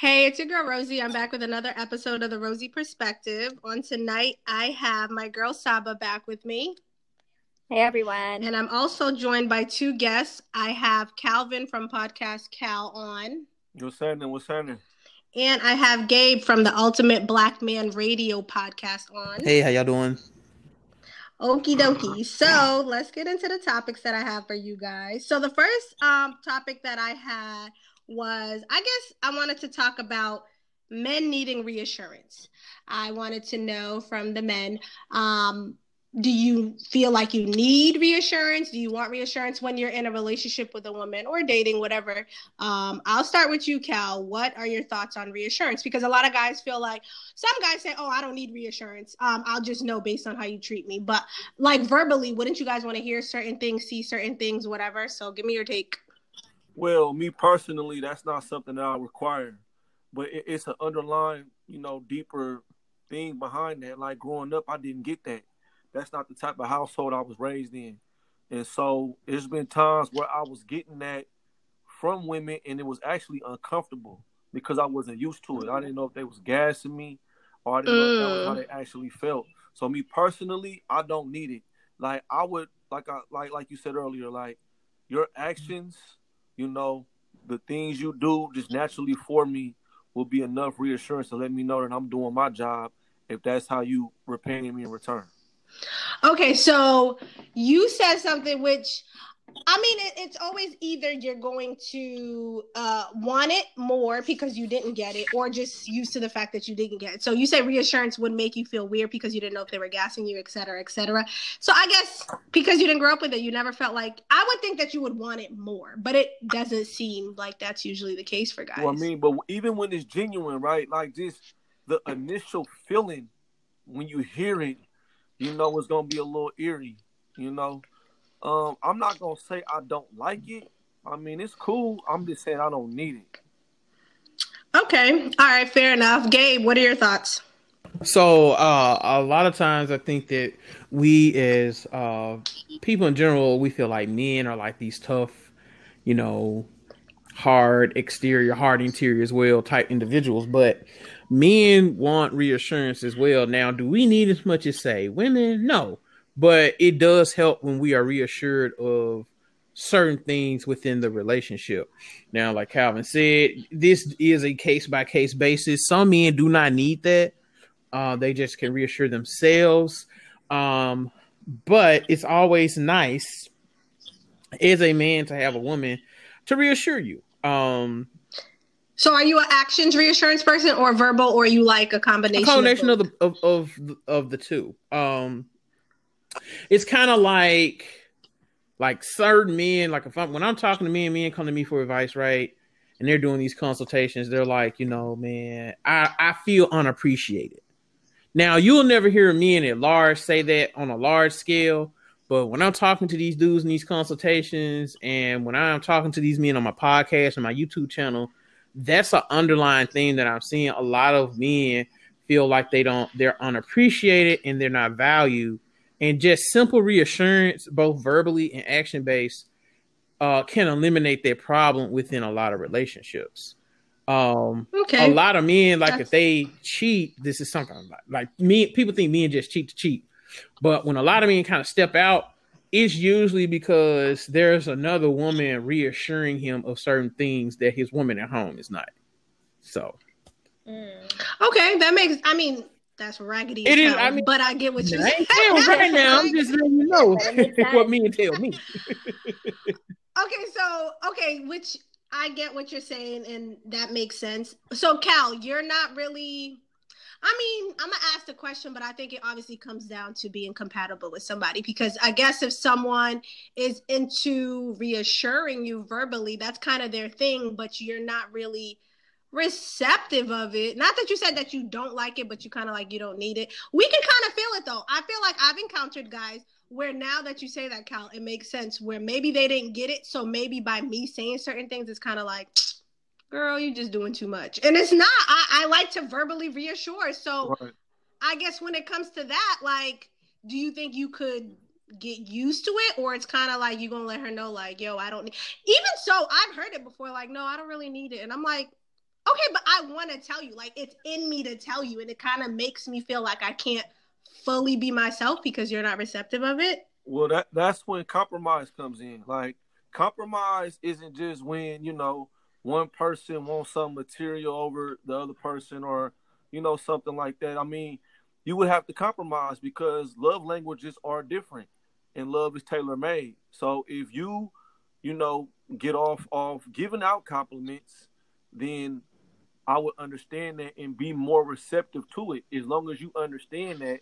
Hey, it's your girl Rosey. I'm back with another episode of the Rosey Perspective. On tonight, I have my girl Saba back with me. Hey, everyone. And I'm also joined by two guests. I have Calvin from Podcast Cal on. What's happening? What's happening? And I have Gabe from the Ultimate Black Man Radio podcast on. Hey, how y'all doing? Okie dokie. So let's get into the topics that I have for you guys. So the first um, topic that I had was I guess I wanted to talk about men needing reassurance. I wanted to know from the men um, do you feel like you need reassurance? Do you want reassurance when you're in a relationship with a woman or dating, whatever? Um, I'll start with you, Cal. What are your thoughts on reassurance? Because a lot of guys feel like some guys say, "Oh, I don't need reassurance. Um, I'll just know based on how you treat me." But like verbally, wouldn't you guys want to hear certain things, see certain things, whatever? So give me your take. Well, me personally, that's not something that I require, but it, it's an underlying, you know, deeper thing behind that. Like growing up, I didn't get that. That's not the type of household I was raised in, and so there's been times where I was getting that from women, and it was actually uncomfortable because I wasn't used to it. I didn't know if they was gassing me, or I didn't know if that was how they mm. actually felt. So me personally, I don't need it. Like I would, like I like like you said earlier, like your actions you know, the things you do just naturally for me will be enough reassurance to let me know that I'm doing my job if that's how you repaying me in return. Okay, so you said something which I mean, it, it's always either you're going to uh, want it more because you didn't get it, or just used to the fact that you didn't get it. So you say reassurance would make you feel weird because you didn't know if they were gassing you, et cetera, et cetera. So I guess because you didn't grow up with it, you never felt like I would think that you would want it more, but it doesn't seem like that's usually the case for guys. Well, I mean, but even when it's genuine, right? Like this, the initial feeling when you hear it, you know, it's gonna be a little eerie, you know. Um, I'm not gonna say I don't like it. I mean, it's cool. I'm just saying I don't need it. Okay. All right. Fair enough. Gabe, what are your thoughts? So uh, a lot of times I think that we as uh, people in general, we feel like men are like these tough, you know, hard exterior, hard interior as well type individuals. But men want reassurance as well. Now, do we need as much as say women? No but it does help when we are reassured of certain things within the relationship. Now, like Calvin said, this is a case by case basis. Some men do not need that. Uh, they just can reassure themselves. Um, but it's always nice as a man to have a woman to reassure you. Um, so, are you an actions reassurance person, or verbal, or you like a combination? A combination of, of the of, of of the two. Um, it's kind of like like certain men, like if I'm when I'm talking to men, men come to me for advice, right? And they're doing these consultations, they're like, you know, man, I, I feel unappreciated. Now you'll never hear men at large say that on a large scale, but when I'm talking to these dudes in these consultations, and when I'm talking to these men on my podcast and my YouTube channel, that's an underlying thing that I'm seeing. A lot of men feel like they don't, they're unappreciated and they're not valued and just simple reassurance, both verbally and action based, uh, can eliminate that problem within a lot of relationships. Um, okay. A lot of men, like That's... if they cheat, this is something like, like me. People think men just cheat to cheat, but when a lot of men kind of step out, it's usually because there's another woman reassuring him of certain things that his woman at home is not. So, mm. okay, that makes. I mean, that's raggedy. It is. I mean, but I get what you're saying. right now. I'm just letting you know what me and tell me. okay, so okay, which I get what you're saying, and that makes sense. So, Cal, you're not really. I mean, I'm gonna ask the question, but I think it obviously comes down to being compatible with somebody because I guess if someone is into reassuring you verbally, that's kind of their thing, but you're not really receptive of it. Not that you said that you don't like it, but you kind of like you don't need it. We can kind of feel it though. I feel like I've encountered guys where now that you say that, Cal, it makes sense. Where maybe they didn't get it, so maybe by me saying certain things, it's kind of like, girl, you're just doing too much. And it's not. I, I like to verbally reassure. So right. I guess when it comes to that, like, do you think you could get used to it or it's kind of like you're gonna let her know like yo i don't need even so i've heard it before like no i don't really need it and i'm like Okay, but I want to tell you, like it's in me to tell you, and it kind of makes me feel like I can't fully be myself because you're not receptive of it. Well, that that's when compromise comes in. Like compromise isn't just when you know one person wants some material over the other person, or you know something like that. I mean, you would have to compromise because love languages are different, and love is tailor made. So if you, you know, get off of giving out compliments, then I would understand that and be more receptive to it. As long as you understand that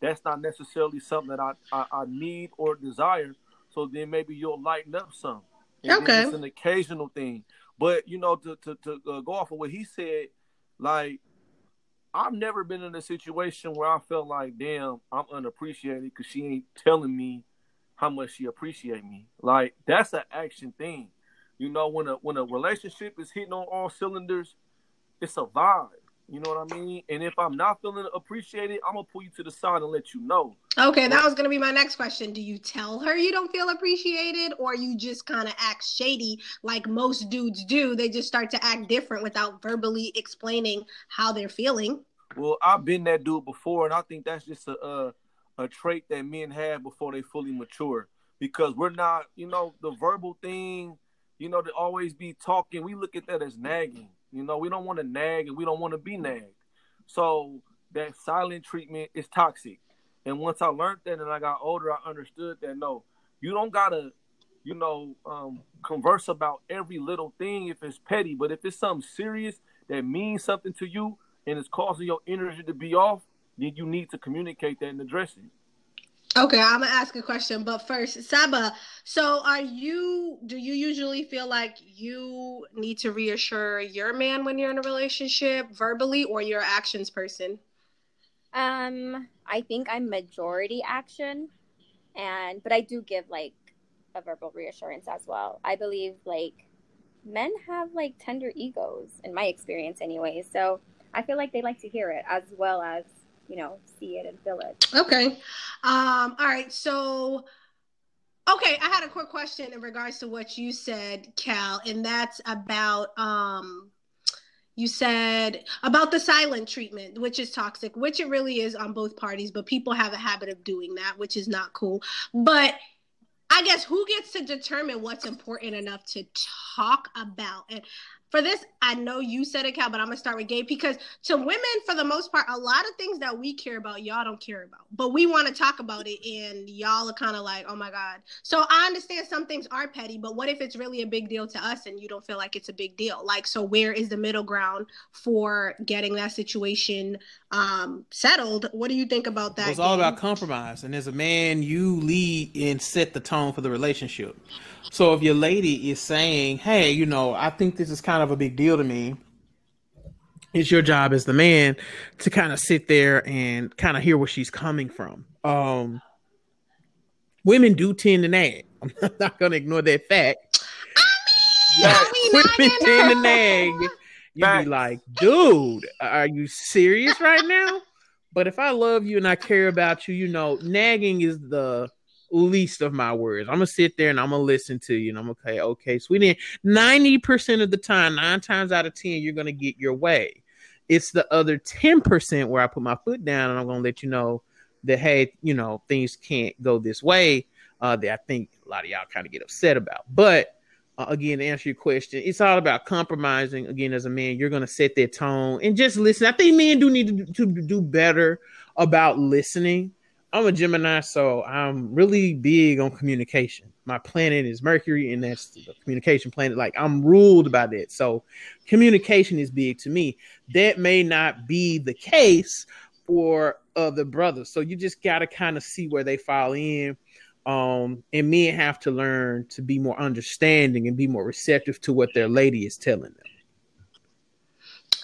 that's not necessarily something that I, I, I need or desire. So then maybe you'll lighten up some. And okay. It's an occasional thing. But, you know, to, to, to uh, go off of what he said, like, I've never been in a situation where I felt like, damn, I'm unappreciated because she ain't telling me how much she appreciate me. Like, that's an action thing. You know, when a when a relationship is hitting on all cylinders, it's a vibe. You know what I mean? And if I'm not feeling appreciated, I'm gonna pull you to the side and let you know. Okay, that was gonna be my next question. Do you tell her you don't feel appreciated, or you just kind of act shady like most dudes do? They just start to act different without verbally explaining how they're feeling. Well, I've been that dude before, and I think that's just a a, a trait that men have before they fully mature. Because we're not, you know, the verbal thing, you know, to always be talking. We look at that as nagging you know, we don't want to nag and we don't want to be nagged. So that silent treatment is toxic. And once I learned that and I got older, I understood that no, you don't gotta, you know, um, converse about every little thing if it's petty. But if it's something serious that means something to you and it's causing your energy to be off, then you need to communicate that and address it. Okay, I'm gonna ask a question, but first, Saba. So, are you? Do you usually feel like you need to reassure your man when you're in a relationship, verbally, or your actions person? Um, I think I'm majority action, and but I do give like a verbal reassurance as well. I believe like men have like tender egos, in my experience, anyway. So I feel like they like to hear it as well as you know see it and feel it. Okay. Um all right so okay i had a quick question in regards to what you said cal and that's about um you said about the silent treatment which is toxic which it really is on both parties but people have a habit of doing that which is not cool. But I guess who gets to determine what's important enough to talk about? And for this, I know you said it, Cal, but I'm gonna start with Gabe because to women, for the most part, a lot of things that we care about, y'all don't care about, but we want to talk about it, and y'all are kind of like, oh my god. So I understand some things are petty, but what if it's really a big deal to us and you don't feel like it's a big deal? Like, so where is the middle ground for getting that situation um, settled? What do you think about that? It's all about compromise, and as a man, you lead and set the tone for the relationship. So if your lady is saying, "Hey, you know, I think this is kind of a big deal to me," it's your job as the man to kind of sit there and kind of hear where she's coming from. Um, women do tend to nag. I'm not going to ignore that fact. I mean, women tend to nag. You'd be like, dude, are you serious right now? But if I love you and I care about you, you know, nagging is the least of my worries. I'm gonna sit there and I'm gonna listen to you, and I'm gonna say, okay, sweetie. Ninety percent of the time, nine times out of ten, you're gonna get your way. It's the other ten percent where I put my foot down and I'm gonna let you know that hey, you know, things can't go this way. Uh, that I think a lot of y'all kind of get upset about. But uh, again, to answer your question, it's all about compromising. Again, as a man, you're gonna set that tone and just listen. I think men do need to, to do better about listening I'm a Gemini, so I'm really big on communication. My planet is Mercury, and that's the communication planet. Like I'm ruled by that. So communication is big to me. That may not be the case for other brothers. So you just gotta kind of see where they fall in. Um, and men have to learn to be more understanding and be more receptive to what their lady is telling them.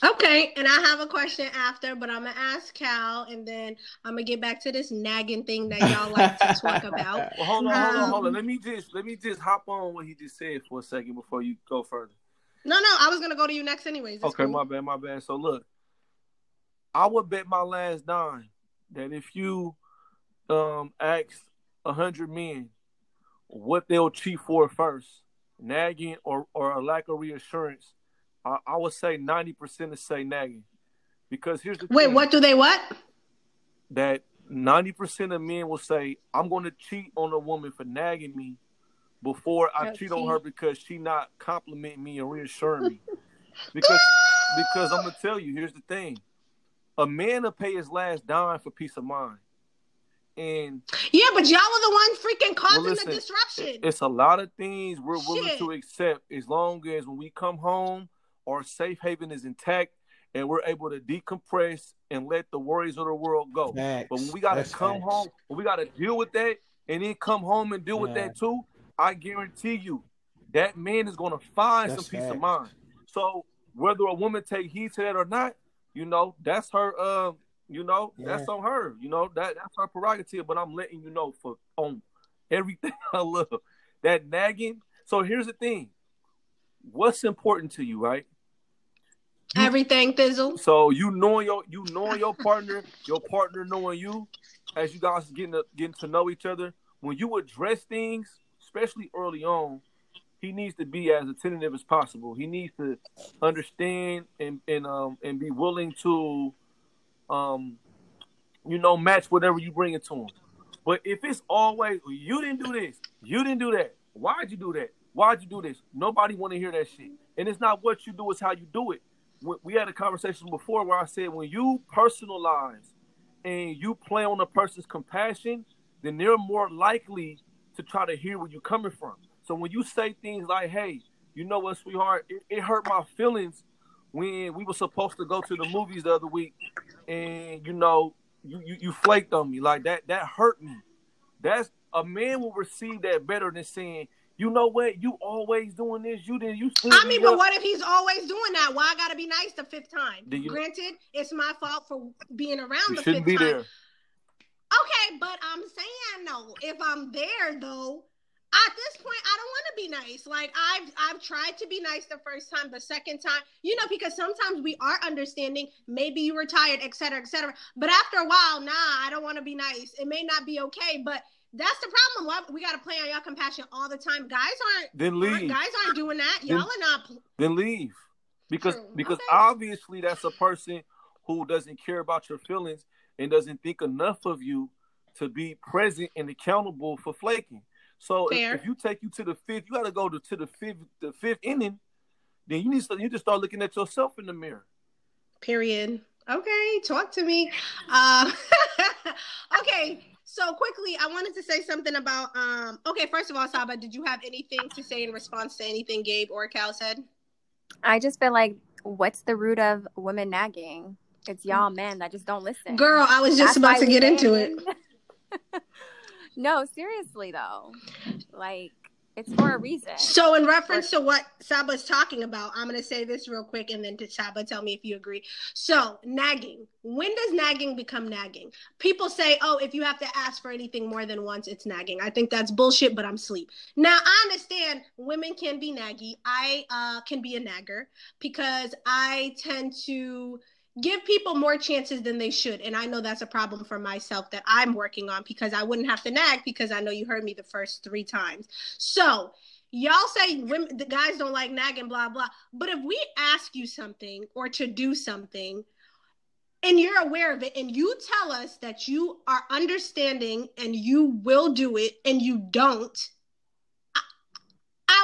Okay, and I have a question after, but I'm gonna ask Cal, and then I'm gonna get back to this nagging thing that y'all like to talk about. Well, hold on, hold on, hold on. Um, let me just let me just hop on what he just said for a second before you go further. No, no, I was gonna go to you next, anyways. It's okay, cool. my bad, my bad. So look, I would bet my last dime that if you um ask a hundred men what they'll cheat for first, nagging or or a lack of reassurance I, I would say ninety percent is say nagging, because here's the Wait, thing, what do they what? that ninety percent of men will say I'm going to cheat on a woman for nagging me before I cheat on her because she not complimenting me and reassuring me. because because I'm gonna tell you, here's the thing: a man will pay his last dime for peace of mind, and Yeah, but y'all were the ones freaking causing listen, the disruption. it's a lot of things we're willing to accept as long as when we come home, our safe haven is intact and we're able to decompress and let the worries of the world go. Facts. But when we gotta That's come facts. home, we gotta deal with that, and then come home and deal with that too, I guarantee you that man is gonna find That's some peace of mind. So whether a woman take heed to that or not, you know, that's her uh, you know, that's on her. You know, that that's her prerogative. But I'm letting you know for on everything I love. That nagging. So here's the thing. What's important to you, right? Everything thizzle. So you knowing your you knowing your partner, your partner knowing you, as you guys getting to, getting to know each other. When you address things, especially early on, he needs to be as attentive as possible. He needs to understand and and um and be willing to, um, you know, match whatever you bring it to him. But if it's always you didn't do this, you didn't do that. Why'd you do that? Why'd you do this? Nobody want to hear that shit. And it's not what you do; it's how you do it we- had a conversation before where I said when you personalize and you play on a person's compassion, then they're more likely to try to hear where you're coming from. So when you say things like, "Hey, you know what, sweetheart, it, it hurt my feelings when we were supposed to go to the movies the other week, and you know, you you, you flaked on me like that. That hurt me. That's a man will receive that better than saying." You know what? You always doing this. You didn't. You. stood I mean, me but up." what if he's always doing that? Why I gotta be nice the fifth time? You- Granted, it's my fault for being around the fifth be time. there. Okay, but I'm saying no. If I'm there though, at this point, I don't want to be nice. Like I've I've tried to be nice the first time, the second time, you know, because sometimes we are understanding. Maybe you were tired, et cetera, et cetera. But after a while, nah, I don't want to be nice. It may not be okay, but that's the problem. Why- We got to play on your compassion all the time. Guys aren't. Then aren't- leave. Guys aren't doing that. Then- Y'all are not. pl- Then leave. Because True. because Okay. obviously that's a person who doesn't care about your feelings and doesn't think enough of you to be present and accountable for flaking. So if, if you take you to the fifth, you got to go to, to the fifth the fifth inning. Then you need to you just start looking at yourself in the mirror. Period. Okay, talk to me. Uh, okay, so quickly, I wanted to say something about. Um, okay, first of all, Saba, did you have anything to say in response to anything Gabe or Cal said? I just feel like, what's the root of women nagging? It's y'all men that just don't listen. Girl, I was just That's about to get into it. no, seriously though, like it's for a reason. So, in reference to what Saba's talking about, I'm going to say this real quick and then to Saba, tell me if you agree. So, nagging. When does nagging become nagging? People say, oh, if you have to ask for anything more than once, it's nagging. I think that's bullshit, but I'm sleep. Now, I understand women can be naggy. I uh, can be a nagger because I tend to give people more chances than they should. And I know that's a problem for myself that I'm working on because I wouldn't have to nag because I know you heard me the first three times. So y'all say women, the guys don't like nagging, blah blah. But if we ask you something or to do something, and you're aware of it, and you tell us that you are understanding and you will do it, and you don't.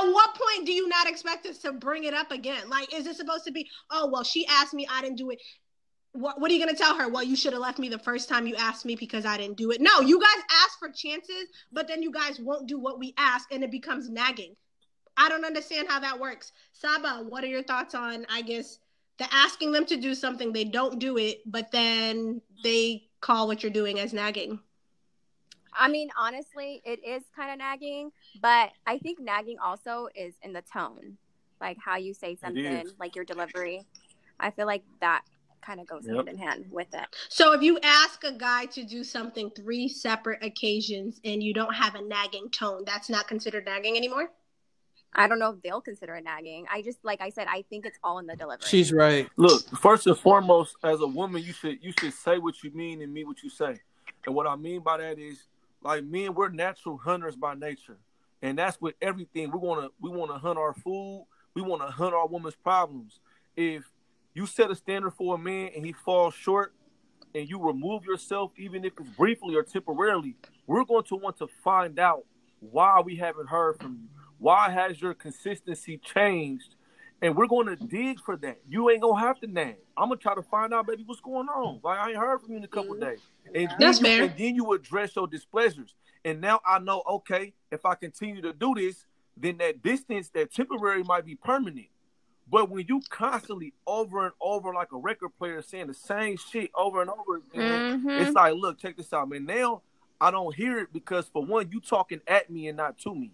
At what point do you not expect us to bring it up again? Like, is it supposed to be, oh, well, she asked me, I didn't do it. What, what are you going to tell her? Well, you should have left me the first time you asked me because I didn't do it. No, you guys ask for chances, but then you guys won't do what we ask and it becomes nagging. I don't understand how that works. Saba, what are your thoughts on, I guess, the asking them to do something, they don't do it, but then they call what you're doing as nagging? I mean, honestly, it is kind of nagging, but I think nagging also is in the tone, like how you say something, like your delivery. I feel like that kind of goes Yep. hand in hand with it. So if you ask a guy to do something three separate occasions and you don't have a nagging tone, that's not considered nagging anymore? I don't know if they'll consider it nagging. I just, like I said, I think it's all in the delivery. She's right. Look, first and foremost, as a woman, you should you should say what you mean and mean what you say. And what I mean by that is, like men, we're natural hunters by nature, and that's with everything. We wanna we wanna hunt our food. We wanna hunt our woman's problems. if you set a standard for a man and he falls short, and you remove yourself, even if it's briefly or temporarily, we're going to want to find out why we haven't heard from you. Why has your consistency changed? And we're going to dig for that. You ain't gonna have to name. I'm gonna try to find out, baby, what's going on. Like I ain't heard from you in a couple days. And That's then you, fair. and then you address your displeasures. And now I know, okay, if I continue to do this, then that distance, that temporary might be permanent. But when you constantly over and over like a record player saying the same shit over and over again, Mhm. it's like, look, check this out, man. Now I don't hear it because for one, you talking at me and not to me.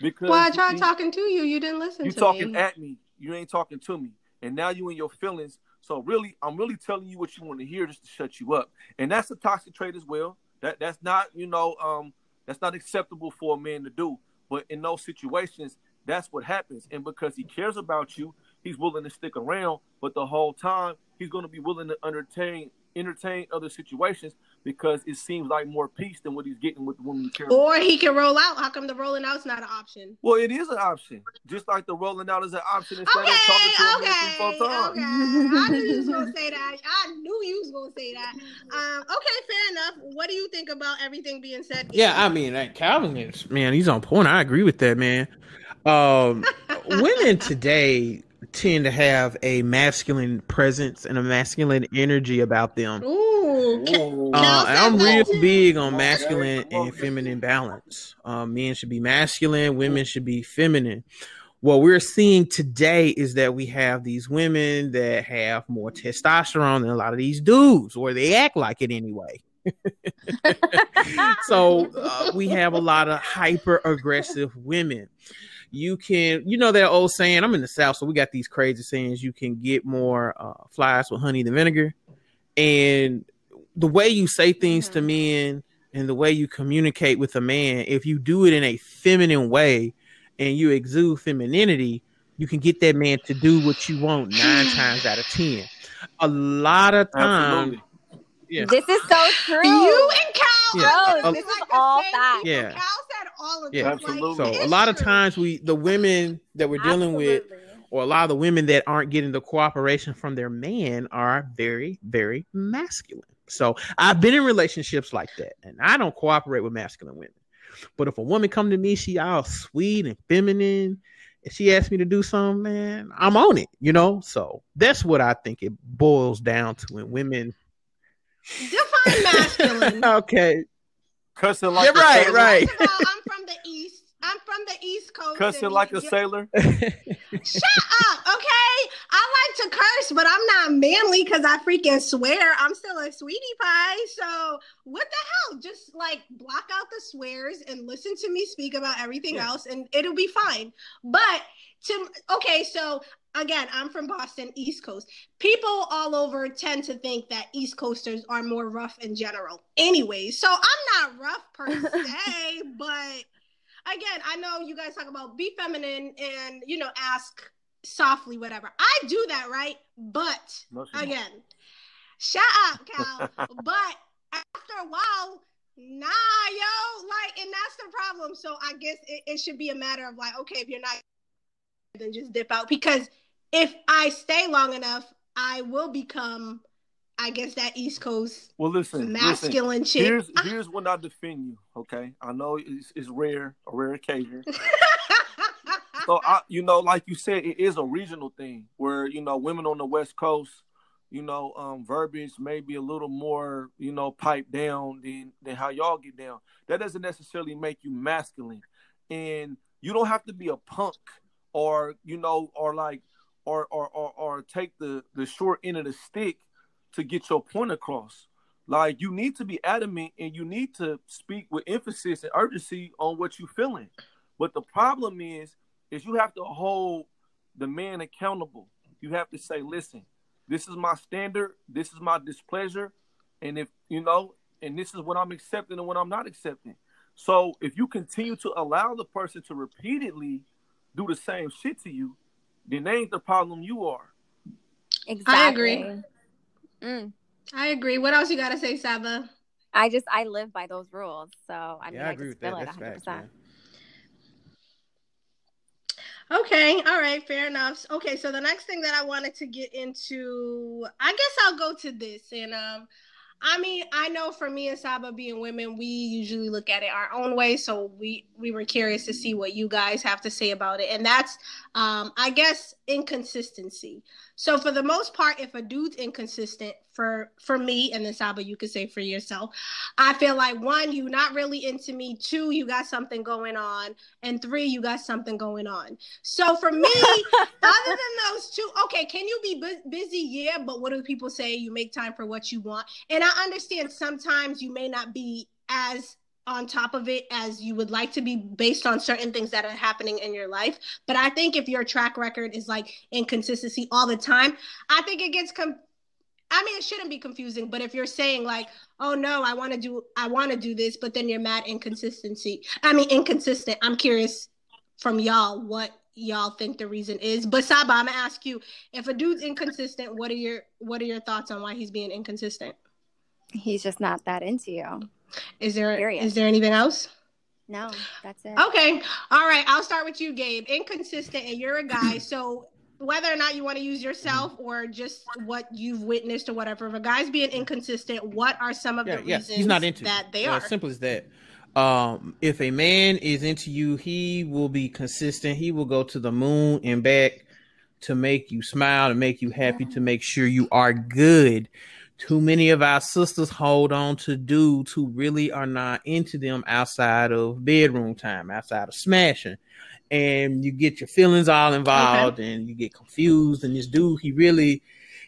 Because Well, I tried you- talking to you. You didn't listen you talking me. at me. You ain't talking to me. And now you in your feelings. So really, I'm really telling you what you want to hear just to shut you up. And that's a toxic trait as well. That that's not, you know, um, that's not acceptable for a man to do. But in those situations, that's what happens. And because he cares about you, he's willing to stick around. But the whole time, he's going to be willing to entertain entertain other situations because it seems like more peace than what he's getting with the woman he cares about. or he can roll out. How come the rolling out's not an option? Well, it is an option, just like the rolling out is an option instead Okay, of talking to a man okay, three, four times. okay. I knew you was gonna say that. I knew you was gonna say that. Um, okay, fair enough. What do you think about everything being said? Yeah, I mean, like, Calvin is man, he's on point. I agree with that, man. Um, women today tend to have a masculine presence and a masculine energy about them. Ooh, ca- Ooh. Uh, Cal I'm said real big on masculine and feminine balance. Um, men should be masculine, women should be feminine. What we're seeing today is that we have these women that have more testosterone than a lot of these dudes, or they act like it anyway. so uh, we have a lot of hyper aggressive women. You can, you know, that old saying. I'm in the South, so we got these crazy sayings. You can get more uh, flies with honey than vinegar, and the way you say things to mm-hmm. men and the way you communicate with a man, if you do it in a feminine way and you exude femininity, you can get that man to do what you want nine times out of ten. A lot of times, yeah. This is so true. You and Cal, Yeah. are oh, like this is the all same fact. people. Yeah. Cal said all of Yeah. this. Absolutely. Like, So a it's lot of times we the women that we're dealing with or a lot of the women that aren't getting the cooperation from their man are very, very masculine. So I've been in relationships like that, and I don't cooperate with masculine women. But if a woman come to me, she all sweet and feminine, and she asks me to do something, man, I'm on it, you know. So that's what I think it boils down to when women. define masculine. okay, Cussing like You're right, right. First of all, I'm from the east. I'm from the East Coast. Cussing like a sailor. Shut up, okay? I like to curse, but I'm not manly because I freaking swear. I'm still a sweetie pie. So what the hell? Just like block out the swears and listen to me speak about everything Yeah. else, and it'll be fine. But to okay, so again, I'm from Boston, East Coast. People all over tend to think that East Coasters are more rough in general. Anyway, so I'm not rough per se, but again, I know you guys talk about be feminine and you know ask softly, whatever. I do that, right? But No, she don't. again, shut up, Cal. but after a while, nah, yo, like, and that's the problem. So I guess it, it should be a matter of like, okay, if you're not, then just dip out because if I stay long enough, I will become, I guess, that East Coast Well, listen, listen. masculine chick. Here's here's when I defend you. Okay, I know it's, it's rare, a rare occasion. So I, you know, like you said, it is a regional thing where you know women on the West Coast, you know, um, verbiage may be a little more, you know, piped down than than how y'all get down. That doesn't necessarily make you masculine, and you don't have to be a punk or you know, or like, or or or, or take the the short end of the stick to get your point across. Like you need to be adamant and you need to speak with emphasis and urgency on what you're feeling. But the problem is, is you have to hold the man accountable. You have to say, listen, this is my standard, this is my displeasure, and if you know, and this is what I'm accepting and what I'm not accepting. So if you continue to allow the person to repeatedly do the same shit to you, then they ain't the problem you are. Exactly. agree. Mm. I agree. What else you got to say, Saba? I just I live by those rules, so I mean yeah, I I, agree just with feel that. it That's 100. facts, percent man. Okay, all right, fair enough. Okay, so the next thing that I wanted to get into, I guess I'll go to this. And um, I mean, I know for me and Saba being women, we usually look at it our own way. So we we were curious to see what you guys have to say about it, and that's, um, I guess, inconsistency. So for the most part, if a dude's inconsistent, for for me and then Saba, you could say for yourself, I feel like one, you're not really into me. Two, you got something going on, and three, you got something going on. So for me, other than those two, okay, can you be bu- busy? Yeah, but what do people say? You make time for what you want, and I understand sometimes you may not be as on top of it as you would like to be based on certain things that are happening in your life. But I think if your track record is like inconsistency all the time, I think it gets com- I mean, it shouldn't be confusing, but if you're saying like, "Oh no, I want to do, I want to do this," but then you're mad inconsistency. I mean, inconsistent. I'm curious from y'all what y'all think the reason is. But Saba, I'm gonna ask you: if a dude's inconsistent, what are your what are your thoughts on why he's being inconsistent? He's just not that into you. Is there Period. is there anything else? No, that's it. Okay. All right. I'll start with you, Gabe. Inconsistent, and you're a guy. So whether or not you want to use yourself or just what you've witnessed or whatever, if a guy's being inconsistent, what are some of Yeah, the yeah. reasons He's not into that they are? Simple as that. Um, if a man is into you, he will be consistent. He will go to the moon and back to make you smile, to make you happy, to make sure you are good. Too many of our sisters hold on to dudes who really are not into them outside of bedroom time, outside of smashing. And you get your feelings all involved and you get confused. And this dude, he really,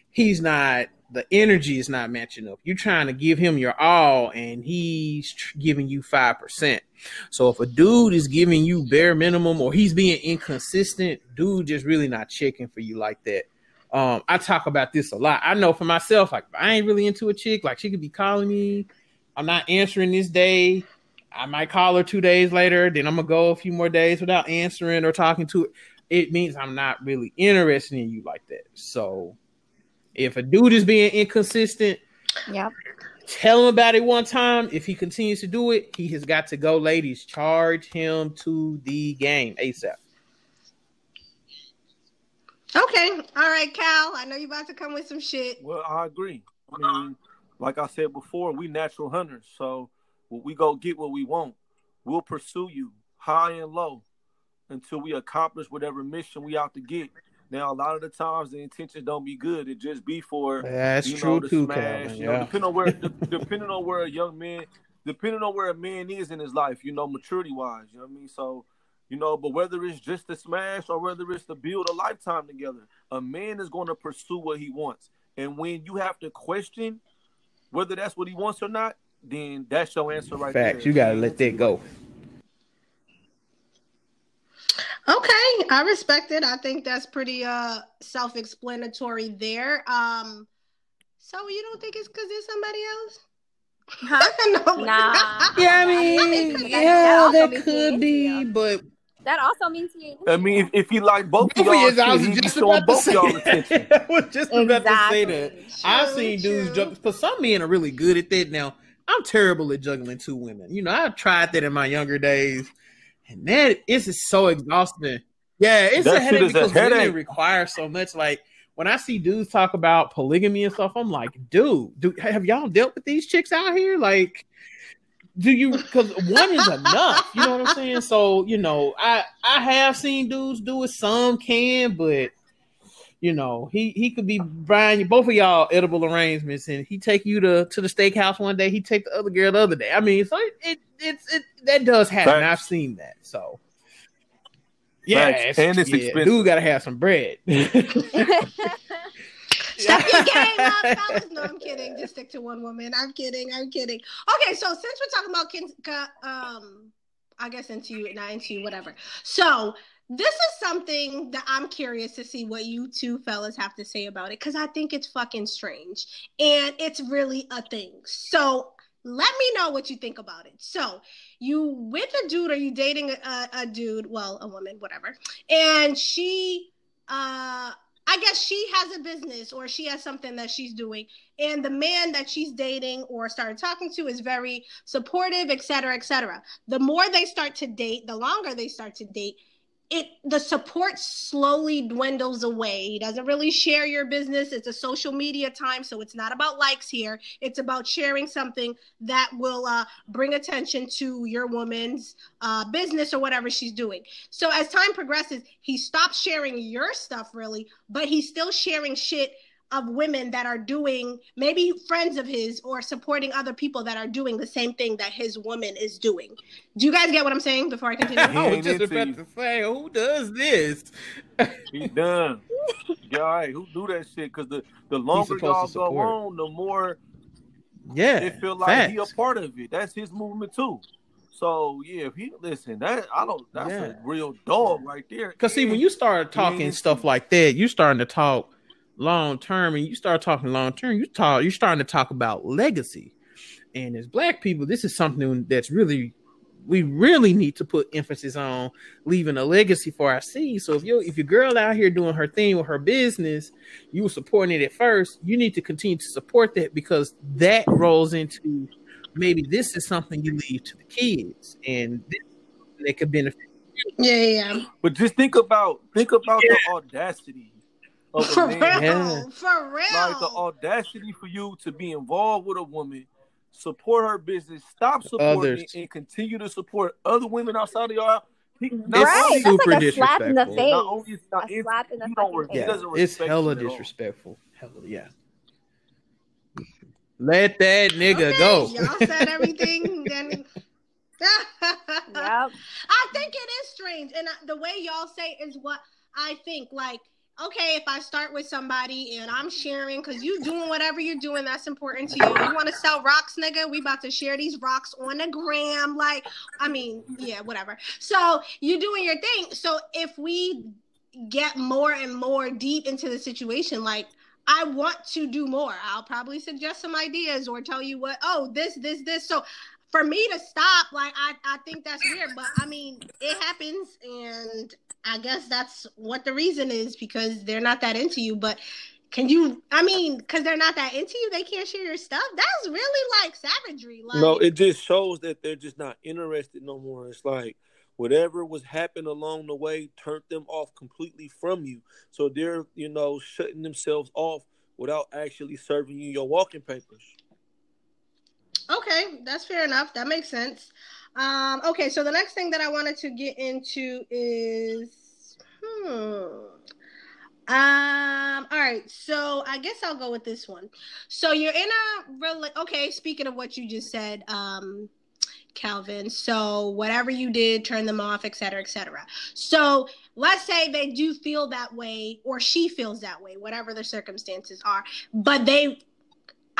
he's not, the energy is not matching up. You're trying to give him your all and he's tr- giving you 5%. So if a dude is giving you bare minimum or he's being inconsistent, dude just really not checking for you like that. Um, I talk about this a lot. I know for myself, like I ain't really into a chick. Like she could be calling me, I'm not answering this day. I might call her two days later. Then I'm gonna go a few more days without answering or talking to her. It means I'm not really interested in you like that. So if a dude is being inconsistent, Yep. tell him about it one time. If he continues to do it, he has got to go, ladies. Charge him to the game ASAP. Okay. All right, Cal. I know you're about to come with some shit. Well, I agree. I mean, like I said before, we natural hunters. So when we go get what we want, we'll pursue you high and low until we accomplish whatever mission we out to get. Now, a lot of the times the intentions don't be good. It just be for That's you true know, the too, smash. Calvin. You know, Yeah. depending on where de- depending on where a young man, depending on where a man is in his life, you know, maturity wise. You know what I mean? So, you know, but whether it's just to smash or whether it's to build a lifetime together, a man is going to pursue what he wants. And when you have to question whether that's what he wants or not, then that's your answer right there. You gotta let that go. Okay, I respect it. I think that's pretty uh self-explanatory there. Um so you don't think it's because there's somebody else? Huh? no. Nah. Yeah, I mean, mean, that- that yeah, that could be, into but That also means he ain't. I mean, if, if he like both of y'all, you, I was he just showing about to both say y'all attention. that. I was just about to say that. Exactly. I've True, seen dudes true. juggle. For some men are really good at that. Now, I'm terrible at juggling two women. You know, I tried that in my younger days, and that is just so exhausting. Yeah, it's That a headache is a because women require so much. Like when I see dudes talk about polygamy and stuff, I'm like, dude, do have y'all dealt with these chicks out here? Like, do you? Because one is enough. You know what I'm saying? So you know, I I have seen dudes do it. Some can, but you know, he he could be buying you both of y'all edible arrangements, and he take you to to the steakhouse one day. He take the other girl the other day. I mean, so it it it's it that does happen. Facts. I've seen that. So yeah, Facts. And it's yeah, expensive. Dude, got to have some bread. Step your game up, fellas. No, I'm kidding. Just stick to one woman. I'm kidding. I'm kidding. Okay, so since we're talking about kin- um, I guess into you, and not into you, whatever. So this is something that I'm curious to see what you two fellas have to say about it because I think it's fucking strange and it's really a thing. So let me know what you think about it. So you with a dude or you dating a, a dude, well, a woman, whatever, and she uh I guess she has a business or she has something that she's doing, and the man that she's dating or started talking to is very supportive, et cetera, et cetera. The more they start to date, the longer they start to date, it the support slowly dwindles away. He doesn't really share your business. It's a social media time, so it's not about likes here. It's about sharing something that will uh, bring attention to your woman's uh, business or whatever she's doing. So as time progresses, he stops sharing your stuff really, but he's still sharing shit of women that are doing maybe friends of his or supporting other people that are doing the same thing that his woman is doing. Do you guys get what I'm saying before I continue? I was just about to say, who does this? He done. yeah, all right, who do that shit? Because the, the longer y'all go on, the more yeah, it feel like facts. he a part of it. That's his movement too. So yeah, if he listen, that I don't. That's yeah. a real dog right there. Because see, when you start talking stuff like that, you starting to talk long term and you start talking long term, you talk you're starting to talk about legacy. And as black people, this is something that's really we really need to put emphasis on leaving a legacy for our seeds. So if you if your girl out here doing her thing with her business, you were supporting it at first, you need to continue to support that because that rolls into maybe this is something you leave to the kids and they could benefit. Yeah, yeah. But just think about think about yeah. the audacity for real, yeah. for real. Like the audacity for you to be involved with a woman, support her business, stop supporting Others. and continue to support other women outside of y'all. He, right, that's like a slap in the face. Not only is not a slap in the face. Yeah. It's hella disrespectful. Hella, yeah. Let that nigga okay, go. Y'all said everything. then yep. I think it is strange, and the way y'all say is what I think. Like okay, if I start with somebody and I'm sharing, because you doing whatever you're doing, that's important to you. You want to sell rocks, nigga? We about to share these rocks on the gram. Like, I mean, yeah, whatever. So you're doing your thing. So if we get more and more deep into the situation, like I want to do more. I'll probably suggest some ideas or tell you what, oh, this, this, this. So for me to stop, like I, I think that's weird, but I mean, it happens and I guess that's what the reason is because they're not that into you. But can you? I mean, because they're not that into you, they can't share your stuff. That's really like savagery. Like, no, it just shows that they're just not interested no more. It's like whatever was happening along the way turned them off completely from you. So they're you know shutting themselves off without actually serving you your walking papers. Okay, that's fair enough. That makes sense. Um, okay, so the next thing that I wanted to get into is hmm. Um, all right, so I guess I'll go with this one. So you're in a really okay, speaking of what you just said, um, Calvin. So whatever you did, turn them off, etc., etc. So let's say they do feel that way, or she feels that way, whatever the circumstances are, but they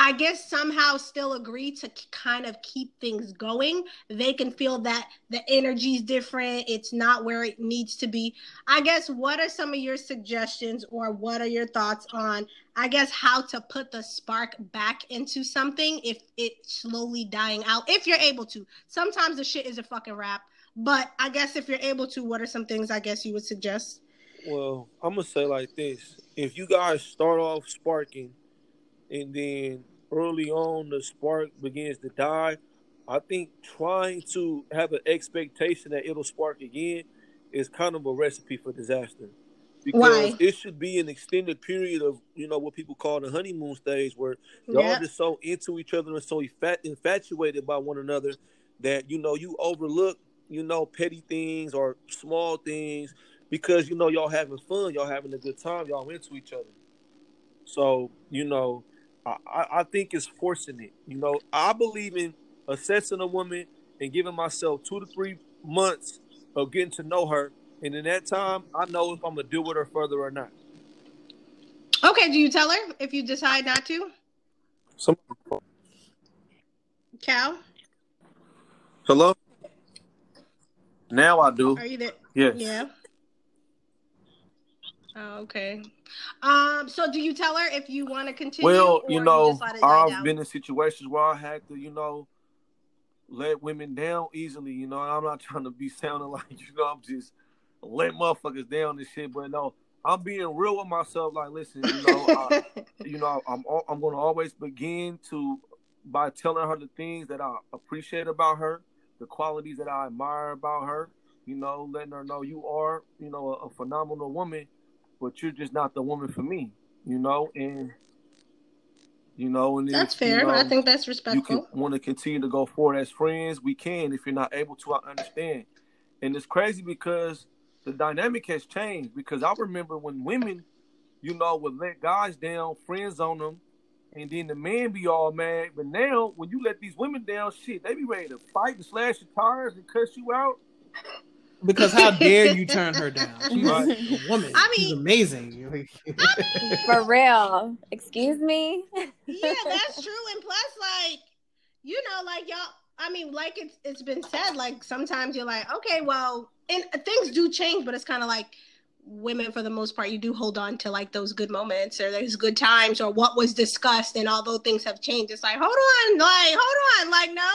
I guess somehow still agree to kind of keep things going. They can feel that the energy is different, it's not where it needs to be. I guess what are some of your suggestions or what are your thoughts on I guess how to put the spark back into something if it's slowly dying out if you're able to. Sometimes the shit is a fucking rap, but I guess if you're able to, what are some things I guess you would suggest? Well, I'm gonna say like this: if you guys start off sparking, and then early on the spark begins to die, I think trying to have an expectation that it'll spark again is kind of a recipe for disaster. Because Why? it should be an extended period of, you know, what people call the honeymoon stage where y'all yep. just so into each other and so infatuated by one another that, you know, you overlook, you know, petty things or small things because, you know, y'all having fun, y'all having a good time, y'all into each other. So, you know, I, I think it's forcing it. You know, I believe in assessing a woman and giving myself two to three months of getting to know her, and in that time, I know if I'm gonna deal with her further or not. Okay, do you tell her if you decide not to? Some. Cal. Hello. Now I do. Are you there? Yes. Yeah. Oh, okay. Um, so do you tell her if you want to continue? Well, you know, you I've been in situations where I had to, you know, let women down easily. You know, I'm not trying to be sounding like you know I'm just let motherfuckers down and shit, but no, I'm being real with myself. Like, listen, you know, I, you know, I'm I'm going to always begin to by telling her the things that I appreciate about her, the qualities that I admire about her, you know, letting her know you are, you know, a, a phenomenal woman, but you're just not the woman for me, you know, and you know, and That's if, fair. You know, I think that's respectful. can want to continue to go forward as friends. We can. If you're not able to, I understand. And it's crazy because the dynamic has changed. Because I remember when women, you know, would let guys down, friends on them, and then the men be all mad. But now, when you let these women down, shit, they be ready to fight and slash your tires and cuss you out. Because how dare you turn her down? She's Right. a woman. I She's mean- amazing. For real. Excuse me. yeah, that's true. And plus, like, you know, like y'all. I mean, like it's it's been said. Like sometimes you're like, okay, well, and things do change, but it's kind of like women for the most part you do hold on to like those good moments or those good times or what was discussed and although things have changed it's like hold on like hold on like no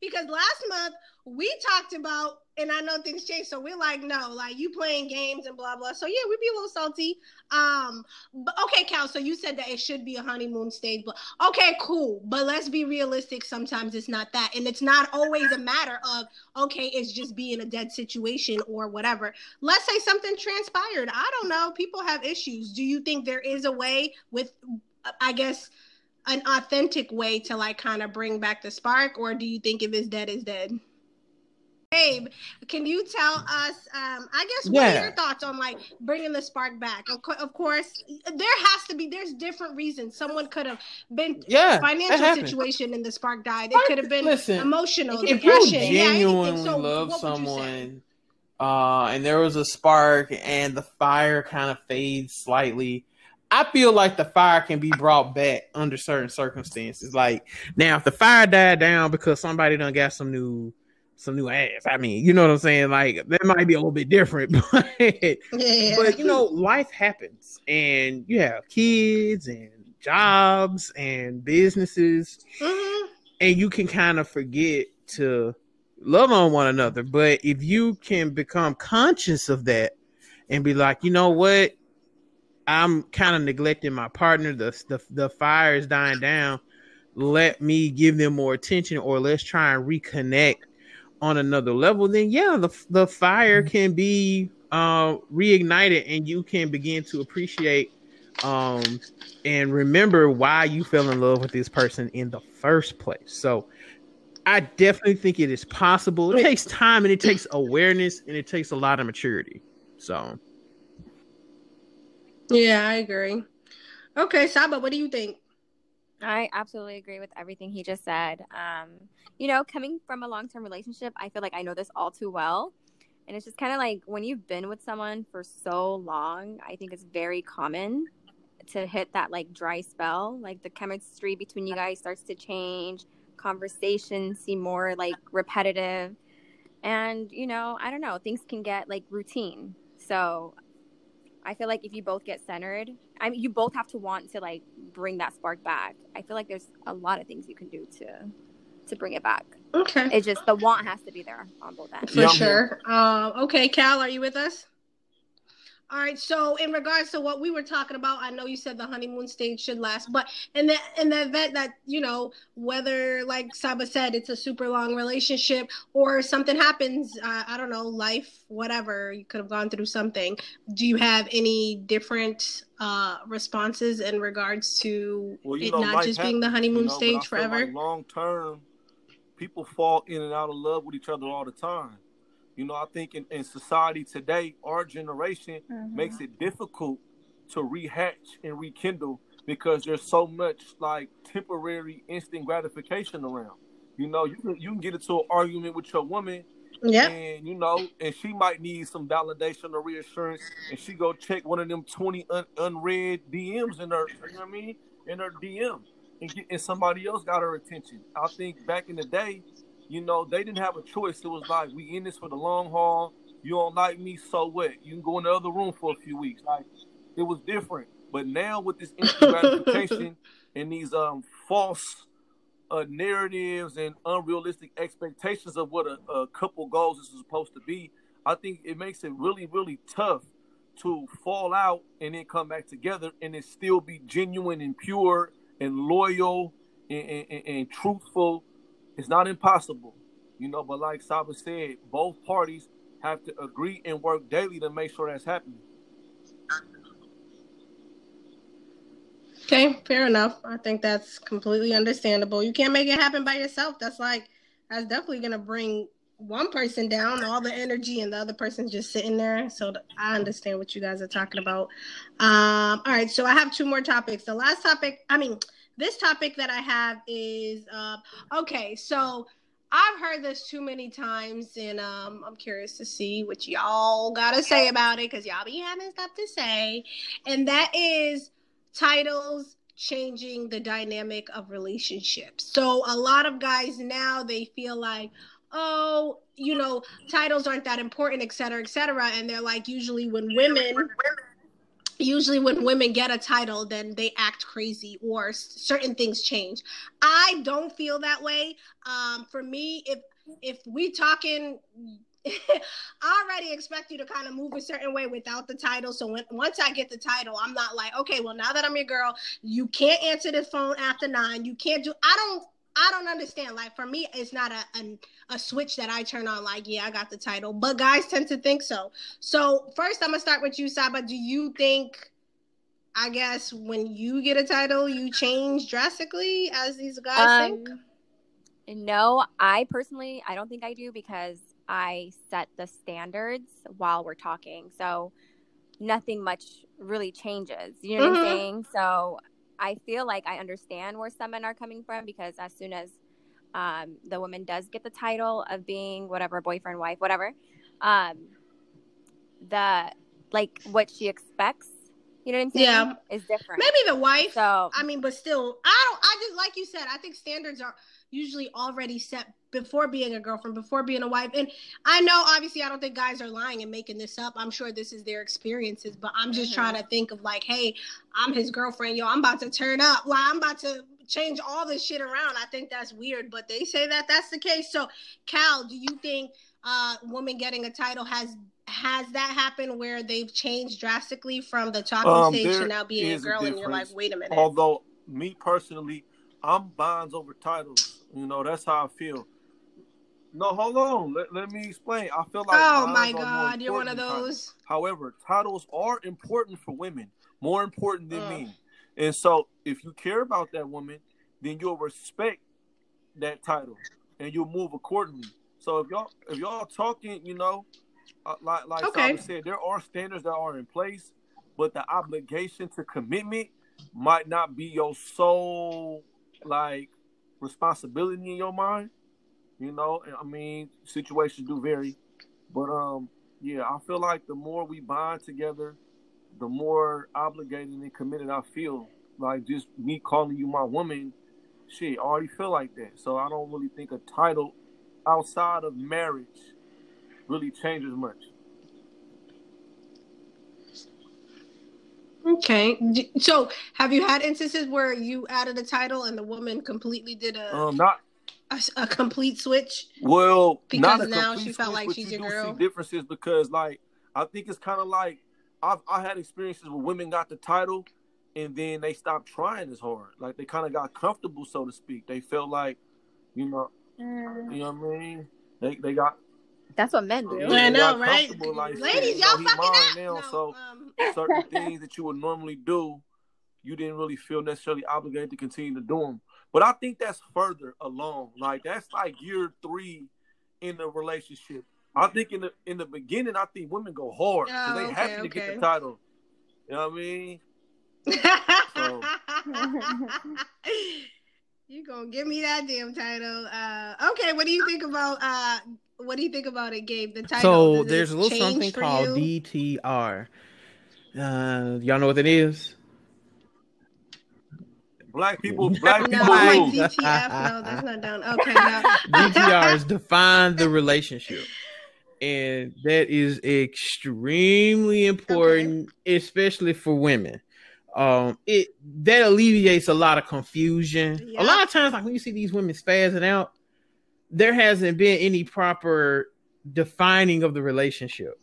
because last month we talked about and I know things change so we're like no like you playing games and blah blah. So yeah we'd be a little salty. Um but okay Cal so you said that it should be a honeymoon stage but okay cool. But let's be realistic sometimes it's not that and it's not always a matter of okay it's just being a dead situation or whatever. Let's say something transpired. I don't know. People have issues. Do you think there is a way with i guess an authentic way to like kind of bring back the spark or do you think if it's dead it's dead Gabe, can you tell us? Um, I guess what are your thoughts on like bringing the spark back? Of, co- of course, there has to be. There's different reasons. Someone could have been Yeah, financial situation and the spark died. It could have been Listen, emotional, If if you depression. yeah, genuinely. So love what would you say? someone uh and there was a spark and the fire kind of fades slightly i feel like the fire can be brought back under certain circumstances like now if the fire died down because somebody done got some new some new ass i mean you know what i'm saying like that might be a little bit different but Yeah, but you know life happens and you have kids and jobs and businesses Mhm. and you can kind of forget to love on one another. But if you can become conscious of that and be like, you know what, I'm kind of neglecting my partner. The, the the fire is dying down. Let me give them more attention, or let's try and reconnect on another level. Then yeah, the the fire can be uh, reignited, and you can begin to appreciate um and remember why you fell in love with this person in the first place. So I definitely think it is possible. It takes time and it takes awareness and it takes a lot of maturity. So yeah, I agree. Okay, Saba, what do you think? I absolutely agree with everything he just said. Um, you know, coming from a long term relationship, I feel like I know this all too well. And it's just kind of like when you've been with someone for so long, I think it's very common to hit that like dry spell. Like the chemistry between you guys starts to change, conversations seem more like repetitive. And, you know, I don't know, things can get like routine. So I feel like if you both get centered, I mean, you both have to want to like bring that spark back. I feel like there's a lot of things you can do to to bring it back. Okay, It's just the want has to be there on both ends. for Yeah, sure. Um, okay, Cal, are you with us? All right. So, in regards to what we were talking about, I know you said the honeymoon stage should last, but in the in the event that you know whether, like Saba said, it's a super long relationship or something happens, uh, I don't know, life, whatever, you could have gone through something. Do you have any different uh responses in regards to Well, it know, not just being the honeymoon you know, stage forever? Like long term, people fall in and out of love with each other all the time. You know, I think in, in society today, our generation mm-hmm. makes it difficult to rehatch and rekindle because there's so much like temporary instant gratification around. You know, you can, you can get into an argument with your woman Yep. and you know, and she might need some validation or reassurance, and she go check one of them twenty un- unread DMs in her, you know what I mean, in her DM, and, get, and somebody else got her attention. I think back in the day, you know, they didn't have a choice. It was like we in this for the long haul. You don't like me, so what? You can go in the other room for a few weeks. Like it was different. But now with this instant gratification and these um false uh, narratives and unrealistic expectations of what a, a couple goals is supposed to be, I think it makes it really, really tough to fall out and then come back together and then still be genuine and pure and loyal and, and, and- and truthful. It's not impossible, you know. But like Saba said, both parties have to agree and work daily to make sure that's happening. Okay, fair enough. I think that's completely understandable. You can't make it happen by yourself. That's like that's definitely gonna bring one person down, all the energy, and the other person's just sitting there. So I understand what you guys are talking about. Um, all right, so I have two more topics. The last topic, I mean, this topic that I have is uh, okay. So I've heard this too many times, and um, I'm curious to see what y'all gotta say about it because y'all be having stuff to say, and that is titles changing the dynamic of relationships. So a lot of guys now they feel like, oh, you know, titles aren't that important, et cetera, et cetera. And they're like, usually when women, usually when women get a title, then they act crazy or certain things change. I don't feel that way. Um, for me, if if we talking I already expect you to kind of move a certain way without the title. So when, once I get the title, I'm not like, okay, well now that I'm your girl, you can't answer the phone after nine. You can't do. I don't. I don't understand. Like for me, it's not a, a, a switch that I turn on. Like, yeah, I got the title, but guys tend to think so. So first, I'm gonna start with you, Saba. Do you think? I guess when you get a title, you change drastically as these guys um, think. No, I personally, I don't think I do because I set the standards while we're talking. So nothing much really changes. You know mm-hmm. what I'm mm-hmm. saying? So I feel like I understand where some men are coming from because as soon as um, the woman does get the title of being whatever boyfriend, wife, whatever, um, the like what she expects you know what I'm saying? Yeah, is different. Maybe the wife. So I mean, but still, I don't. I just like you said. I think standards are usually already set before being a girlfriend, before being a wife. And I know, obviously, I don't think guys are lying and making this up. I'm sure this is their experiences, but I'm just mm-hmm. trying to think of like, hey, I'm his girlfriend. Yo, I'm about to turn up. Like, I'm about to change all this shit around. I think that's weird, but they say that that's the case. So, Cal, do you think uh woman getting a title has has that happened where they've changed drastically from the talking um, stage to now being a girl a and you're like wait a minute although me personally i'm bonds over titles you know, that's how I feel. No, hold on. Let, let me explain. I feel like Oh my god, you're one of those. However, titles are important for women, more important than me. And so if you care about that woman, then you'll respect that title and you'll move accordingly. So if y'all if y'all talking, you know, uh, like like okay. said, there are standards that are in place, but the obligation to commitment might not be your sole like responsibility in your mind. You know, I mean, situations do vary, but um, yeah, I feel like the more we bond together, the more obligated and committed I feel. Like just me calling you my woman, shit, I already feel like that. So I don't really think a title outside of marriage really changes much. Okay. So, have you had instances where you added a title and the woman completely did a um not a, a complete switch? Well, because now she felt like she's you your girl. See differences because like I think it's kind of like I've I had experiences where women got the title and then they stopped trying as hard. Like they kind of got comfortable, so to speak. They felt like, you know, mm. you know what I mean. They they got that's what men do. Yeah, I know, right? Like, Ladies, y'all fucking up. Now, no, so um... certain things that you would normally do, you didn't really feel necessarily obligated to continue to do them. But I think that's further along. Like that's like year three in the relationship. I think in the in the beginning, I think women go hard because oh, they okay, happy to okay. get the title. You know what I mean? so. you gonna give me that damn title? Uh, okay, what do you think about uh, what do you think about it, Gabe? The title. So there's a little something called you? DTR. Uh, y'all know what that is? Black people, black people. No, like DTF. No, that's not done. Okay, no. DTR is define the relationship. And that is extremely important, okay. especially for women. Um, it that alleviates a lot of confusion. Yep. A lot of times, like when you see these women spazzing out, there hasn't been any proper defining of the relationship.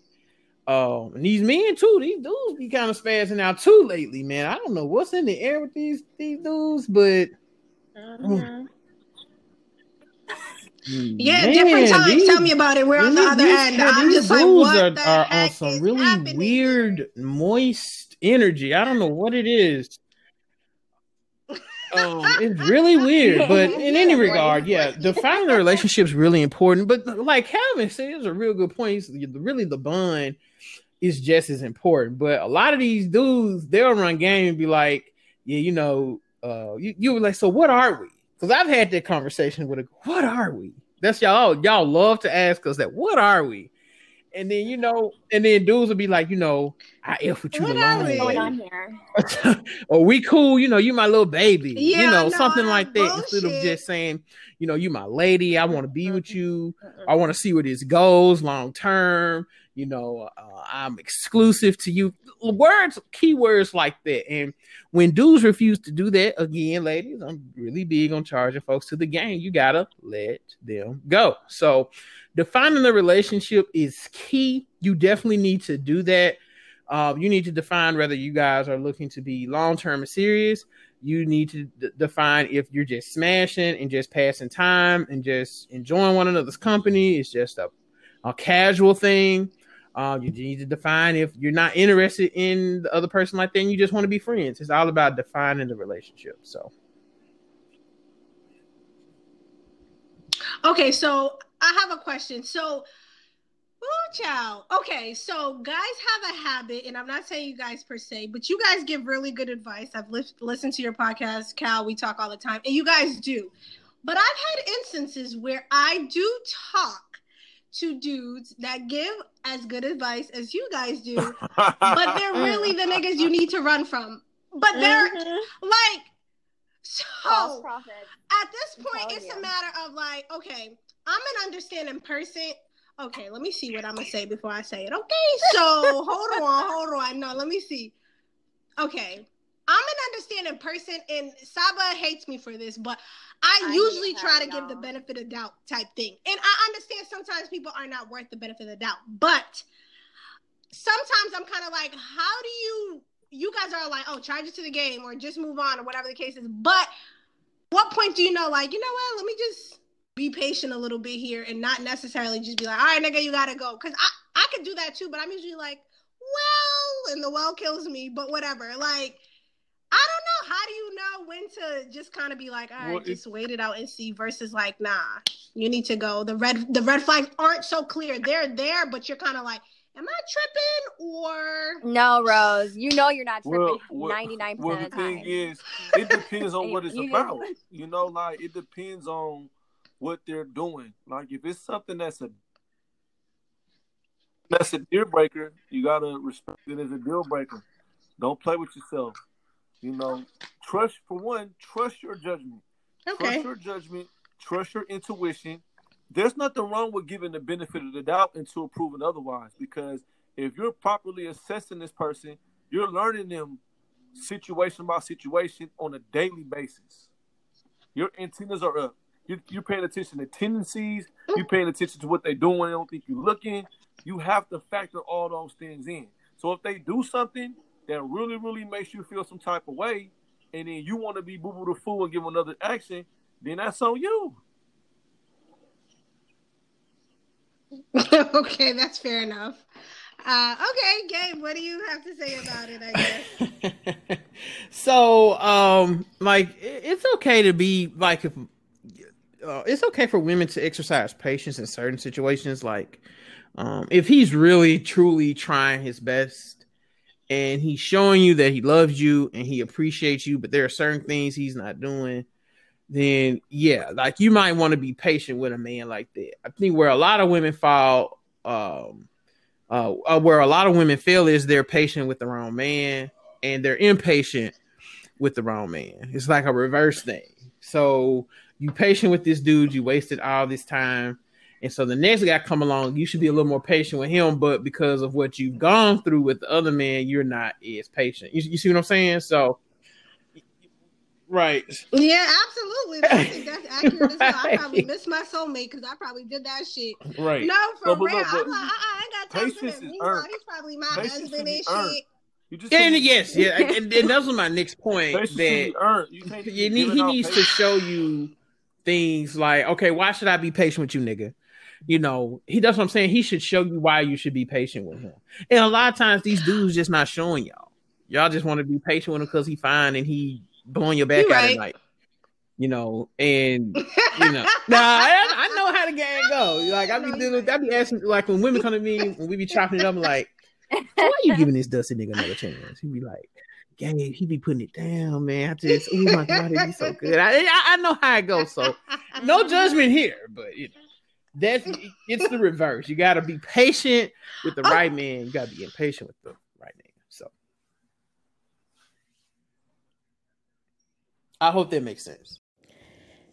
Um, and these men too, these dudes be kind of spazzing out too lately, man. I don't know what's in the air with these these dudes, but mm-hmm. Yeah, Man, different times. These, Tell me about it. We're on the other end. I'm just like, what are, the are heck on some really happening? weird, moist energy. I don't know what it is. um, it's really weird, but in any regard, yeah, defining the relationship is really important. But like Calvin said, it's a real good point. really, the bond is just as important. But a lot of these dudes, they'll run game and be like, yeah, you know, uh, you, you were like, so what are we? Because I've had that conversation with a, what are we? That's y'all. Y'all love to ask us that. What are we? And then you know, and then dudes will be like, you know, I f with you what alone. Are going on here? or we cool, you know, you my little baby, yeah, you know, no, something like that. Bullshit. Instead of just saying, you know, you my lady, I want to be with you. I want to see where this goes long term. You know, uh, I'm exclusive to you. Words, keywords like that, and when dudes refuse to do that, again, ladies, I'm really big on charging folks to the game. You gotta let them go. So, defining the relationship is key. You definitely need to do that. Uh, you need to define whether you guys are looking to be long term and serious. You need to d- define if you're just smashing and just passing time and just enjoying one another's company. It's just a, a casual thing. Uh, you need to define if you're not interested in the other person like that, and you just want to be friends. It's all about defining the relationship. So, okay, so I have a question. So, oh, child. Okay, so guys have a habit, and I'm not saying you guys per se, but you guys give really good advice. I've li- listened to your podcast, Cal. We talk all the time, and you guys do. But I've had instances where I do talk to dudes that give as good advice as you guys do, but they're really the niggas you need to run from. But they're mm-hmm. like, so at this point, it's you. a matter of like, okay, I'm an understanding person. Okay, let me see what I'm gonna say before I say it. Okay, so hold on, hold on. No, let me see. Okay, I'm an understanding person, and Saba hates me for this, but I, I usually try to give the benefit of doubt type thing. And I understand sometimes people are not worth the benefit of the doubt, but sometimes I'm kind of like, how do you? You guys are like, oh, charge it to the game or just move on or whatever the case is. But what point do you know, like, you know what? Let me just be patient a little bit here and not necessarily just be like, all right, nigga, you gotta go. Cause I, I could do that too, but I'm usually like, well, and the well kills me, but whatever. Like, I don't know. How do you know when to just kind of be like, all right, well, just wait it out and see versus like, nah, you need to go. The red the red flags aren't so clear. They're there, but you're kind of like, am I tripping or no, Rose? You know you're not tripping ninety nine percent of the time. Well, the thing is, it depends on what it's about. You know, like it depends on what they're doing. Like if it's something that's a that's a deal breaker, you gotta respect it as a deal breaker. Don't play with yourself. You know, trust for one, trust your judgment. Okay. Trust your judgment. Trust your intuition. There's nothing wrong with giving the benefit of the doubt until proven otherwise. Because if you're properly assessing this person, you're learning them situation by situation on a daily basis. Your antennas are up. You're, you're paying attention to tendencies. You're paying attention to what they're doing. They don't think you're looking. You have to factor all those things in. So if they do something that really, really makes you feel some type of way, and then you want to be boo boo the fool and give another action, then that's on you. okay, that's fair enough. Uh, okay, Gabe, what do you have to say about it? I guess. so, um, like, it's okay to be like, if, uh, it's okay for women to exercise patience in certain situations. Like, um, if he's really truly trying his best and he's showing you that he loves you and he appreciates you, but there are certain things he's not doing, then yeah, like you might want to be patient with a man like that. I think where a lot of women fall, um, uh, uh, where a lot of women fail is they're patient with the wrong man and they're impatient with the wrong man. It's like a reverse thing. So you patient with this dude, you wasted all this time and so the next guy come along, you should be a little more patient with him, but because of what you've gone through with the other man, you're not as patient. You, you see what I'm saying? So, right? Yeah, absolutely. I think that's accurate as well. I probably missed my soulmate because I probably did that shit. Right? No, for real. I'm like, I, I ain't got time for him. Meanwhile, he's probably my patience husband and earned. shit. You just and yes, yeah, and, and, that was my next point. that you, you need, he needs patience. to show you things like, okay, why should I be patient with you, nigga? You know, he does what I'm saying. He should show you why you should be patient with him. And a lot of times these dudes just not showing y'all. Y'all just want to be patient with him because he fine and he blowing your back You out right. at night. You know, and you know, nah, I, I know how the game go. Like I be dealing, right. I be asking, like when women come to me, when we be chopping it up, I'm like, why are you giving this dusty nigga another chance? He be like, Gabe, he be putting it down, man. I just, oh my god, it be so good. I, I, I know how it goes. So no judgment here, but you know, that's it's the reverse. You got to be patient with the right man. You got to be impatient with the right man. So I hope that makes sense.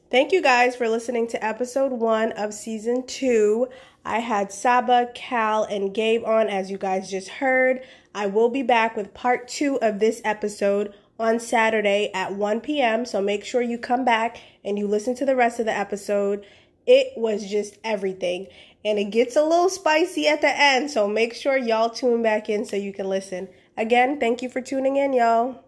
Thank you guys for listening to episode one of season two. I had Saba, Cal, and Gabe on, as you guys just heard. I will be back with part two of this episode on Saturday at 1 p.m. So make sure you come back and you listen to the rest of the episode. It was just everything. And it gets a little spicy at the end. So make sure y'all tune back in so you can listen. Again, thank you for tuning in, y'all.